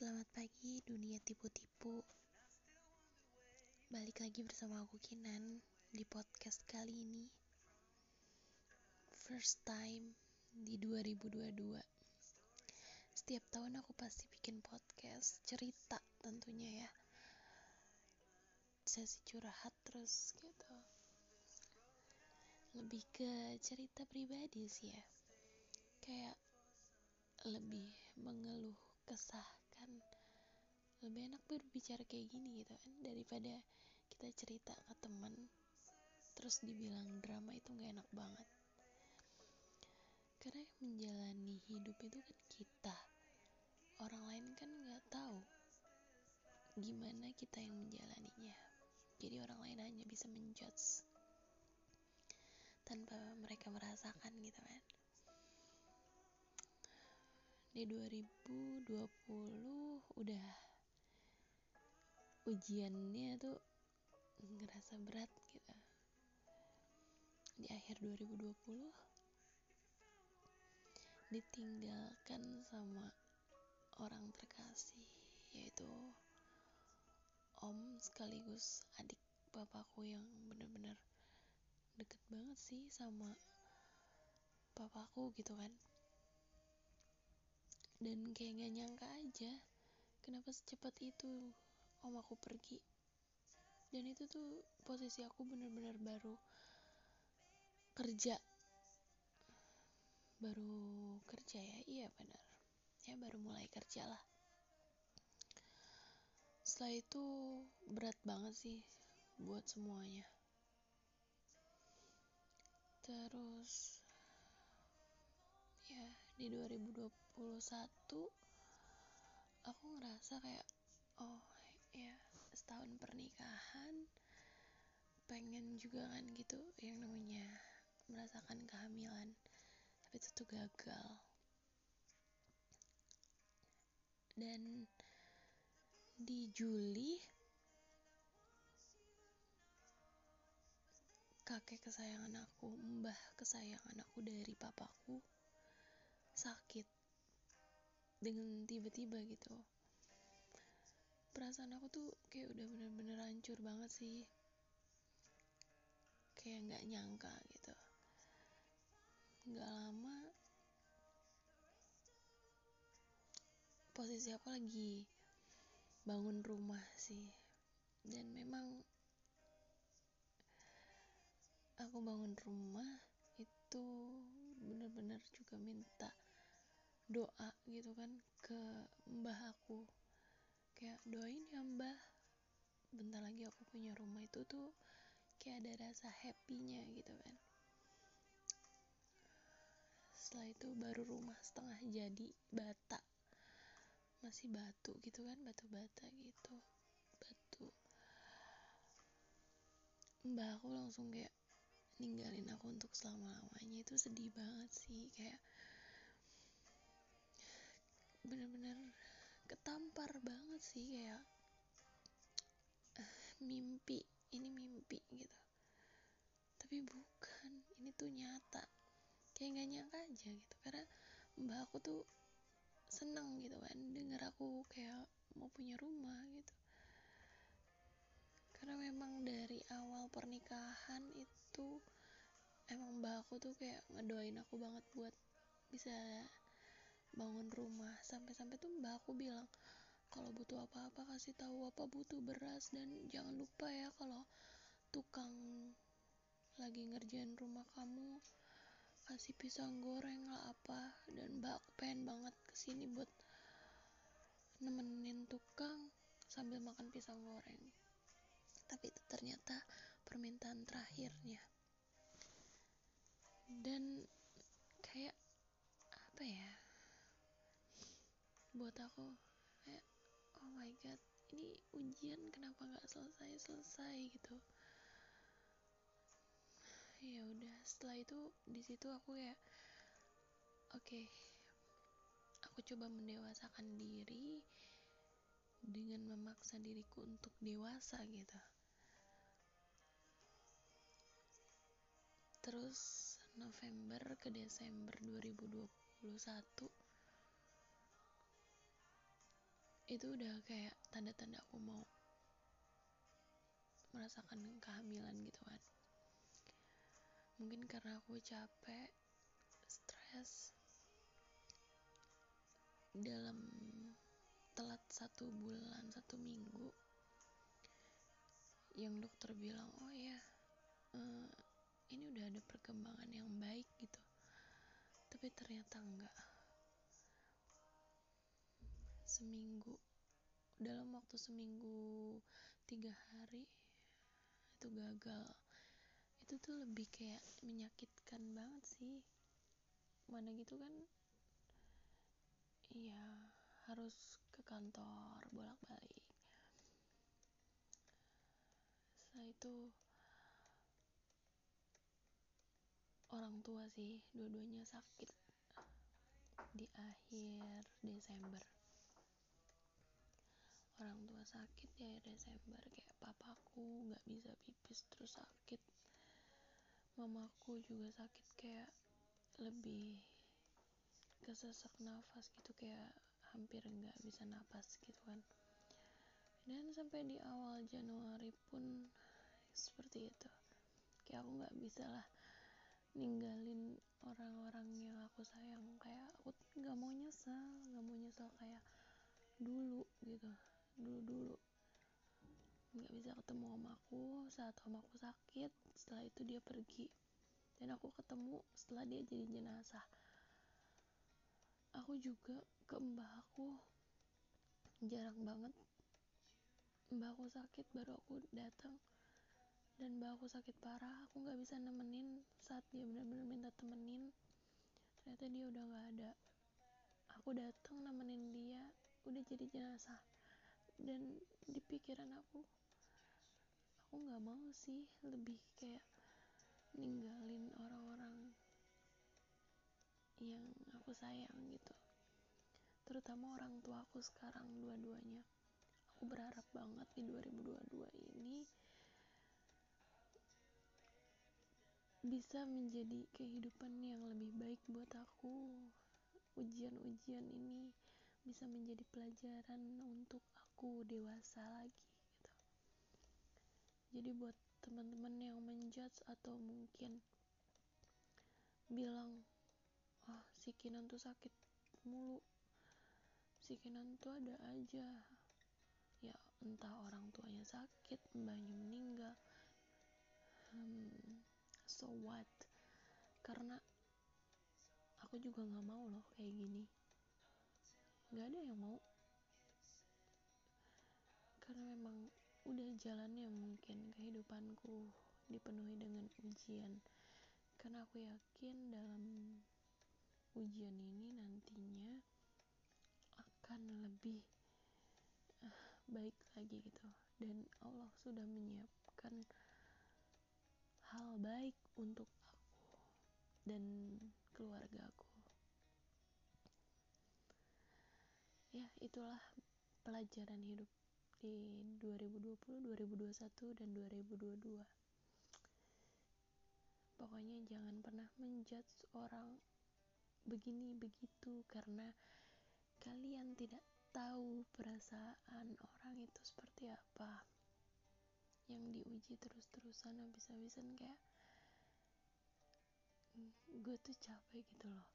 Selamat pagi dunia tipu-tipu. Balik lagi bersama aku Kinan Di podcast kali ini. First time di 2022 Setiap tahun aku pasti bikin podcast Cerita tentunya ya. Sesi curhat terus gitu. Lebih ke cerita pribadi sih ya. Kayak lebih mengeluh kesah lebih enak berbicara kayak gini gitu kan daripada kita cerita ke teman terus dibilang drama itu nggak enak banget. Karena menjalani hidup itu kan kita. Orang lain kan nggak tahu gimana kita yang menjalaninya. Jadi orang lain hanya bisa menjudge tanpa mereka merasakan gitu kan. Di 2020 udah ujiannya tuh ngerasa berat gitu. Di akhir 2020 ditinggalkan sama orang terkasih yaitu om sekaligus adik papaku yang bener-bener deket banget sih sama papaku gitu kan. Dan kayak gak nyangka aja kenapa secepat itu om aku pergi. Dan itu tuh posisi aku bener-bener baru kerja. Baru kerja ya? Iya benar ya baru mulai kerja lah. Setelah itu berat banget sih buat semuanya. Terus ya di 2021 aku ngerasa kayak oh ya setahun pernikahan pengen juga kan gitu yang namanya merasakan kehamilan tapi itu tuh gagal. Dan di Juli kakek kesayangan aku mbah kesayangan aku dari papaku sakit. Dengan tiba-tiba gitu perasaan aku tuh kayak udah bener-bener hancur banget sih. Kayak nggak nyangka gitu. Nggak lama posisi aku lagi bangun rumah sih. Dan memang aku bangun rumah itu bener-bener juga minta doa gitu kan ke mbah aku kayak doain ya mbah. Bentar lagi aku punya rumah itu tuh kayak ada rasa happynya gitu kan. Setelah itu baru rumah setengah jadi bata. Masih batu gitu kan batu bata gitu batu. Mbah aku langsung kayak ninggalin aku untuk selama-lamanya. Itu sedih banget sih kayak bener-bener ketampar banget sih kayak uh, mimpi. Ini mimpi gitu. Tapi bukan. Ini tuh nyata. Kayak gak nyangka aja gitu. Karena mbak aku tuh seneng gitu kan. Denger aku kayak mau punya rumah gitu. Karena memang dari awal pernikahan itu emang mbak aku tuh kayak ngedoain aku banget buat bisa bangun rumah. Sampai-sampai tuh mbak aku bilang kalau butuh apa-apa kasih tahu apa butuh beras dan jangan lupa ya kalau tukang lagi ngerjain rumah kamu kasih pisang goreng lah apa. Dan mbak aku pengen banget ke sini buat nemenin tukang sambil makan pisang goreng. Tapi itu ternyata permintaan terakhirnya. Dan kayak apa ya buat aku. Kayak oh my god ini ujian kenapa nggak selesai selesai gitu. Ya udah setelah itu di situ aku ya oke okay, aku coba mendewasakan diri dengan memaksa diriku untuk dewasa gitu. Terus November ke Desember 2021 itu udah kayak tanda-tanda aku mau merasakan kehamilan gitu kan. Mungkin karena aku capek stres dalam telat satu bulan satu minggu yang dokter bilang oh ya uh, ini udah ada perkembangan yang baik gitu. Tapi ternyata enggak seminggu. Dalam waktu seminggu tiga hari itu gagal. Itu tuh lebih kayak menyakitkan banget sih. Mana gitu kan iya harus ke kantor bolak-balik. Setelah itu orang tua sih dua-duanya sakit di akhir Desember orang tua sakit di akhir Desember kayak papaku nggak bisa pipis terus sakit. Mamaku juga sakit kayak lebih kesesak nafas gitu kayak hampir nggak bisa nafas gitu kan. Dan sampai di awal Januari pun seperti itu. Kayak aku nggak bisa lah ninggalin orang-orang yang aku sayang. Kayak aku nggak mau nyesal nggak mau nyesal kayak dulu gitu dulu dulu nggak bisa ketemu om aku saat om aku sakit setelah itu dia pergi. Dan aku ketemu setelah dia jadi jenazah. Aku juga ke mbah aku. Jarang banget. Mbah aku sakit baru aku datang. Dan mbak aku sakit parah aku nggak bisa nemenin saat dia benar-benar minta temenin. Ternyata dia udah nggak ada. Aku datang nemenin dia udah jadi jenazah dan di pikiran aku aku nggak mau sih lebih kayak ninggalin orang-orang yang aku sayang gitu. Terutama orang tua aku sekarang dua-duanya. Aku berharap banget di 2022 ini bisa menjadi kehidupan yang lebih baik buat aku. Ujian-ujian ini bisa menjadi pelajaran untuk aku dewasa lagi gitu. Jadi buat teman-teman yang menjudge atau mungkin bilang oh si Kinan tuh sakit mulu. Si Kinan tuh ada aja. Ya entah orang tuanya sakit mbaknya meninggal. Hmm, so what? Karena aku juga nggak mau loh kayak gini. Nggak ada yang mau karena memang udah jalannya mungkin kehidupanku dipenuhi dengan ujian karena aku yakin dalam ujian ini nantinya akan lebih uh, baik lagi gitu dan Allah sudah menyiapkan hal baik untuk aku dan keluargaku. Ya, itulah pelajaran hidup di 2020, 2021 dan 2022. Pokoknya jangan pernah menjudge orang begini begitu karena kalian tidak tahu perasaan orang itu seperti apa. Yang diuji terus-terusan habis-habisan kayak gue tuh capek gitu loh.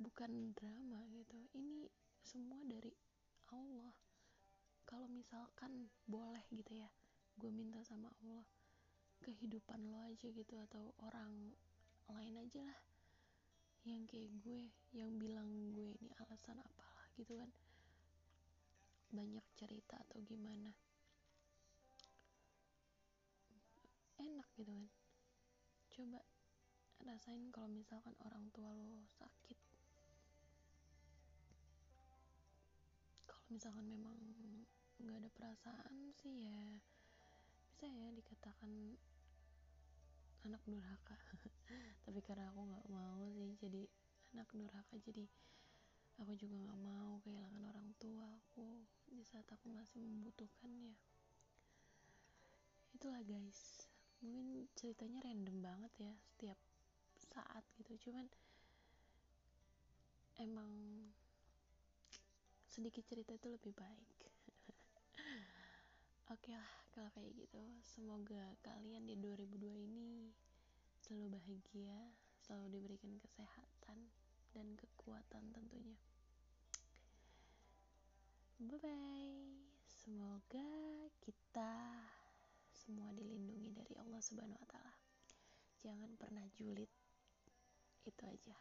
Bukan drama gitu. Ini semua dari Allah kalau misalkan boleh gitu ya gue minta sama Allah kehidupan lo aja gitu atau orang lain aja lah yang kayak gue yang bilang gue ini alasan apalah gitu kan. Banyak cerita atau gimana. Enak gitu kan. Coba rasain kalau misalkan orang tua lo sakit kalau misalkan memang nggak ada perasaan sih ya bisa ya dikatakan anak durhaka. Tapi karena aku nggak mau sih jadi anak durhaka jadi aku juga nggak mau kehilangan orang tua aku di saat aku masih membutuhkannya itulah guys mungkin ceritanya random banget ya setiap saat gitu. Cuman emang sedikit cerita itu lebih baik. Oke lah kalau kayak gitu. Semoga kalian di 2002 ini selalu bahagia selalu diberikan kesehatan dan kekuatan tentunya. Bye bye semoga kita semua dilindungi dari Allah Subhanahu wa taala. Jangan pernah julid. Itu aja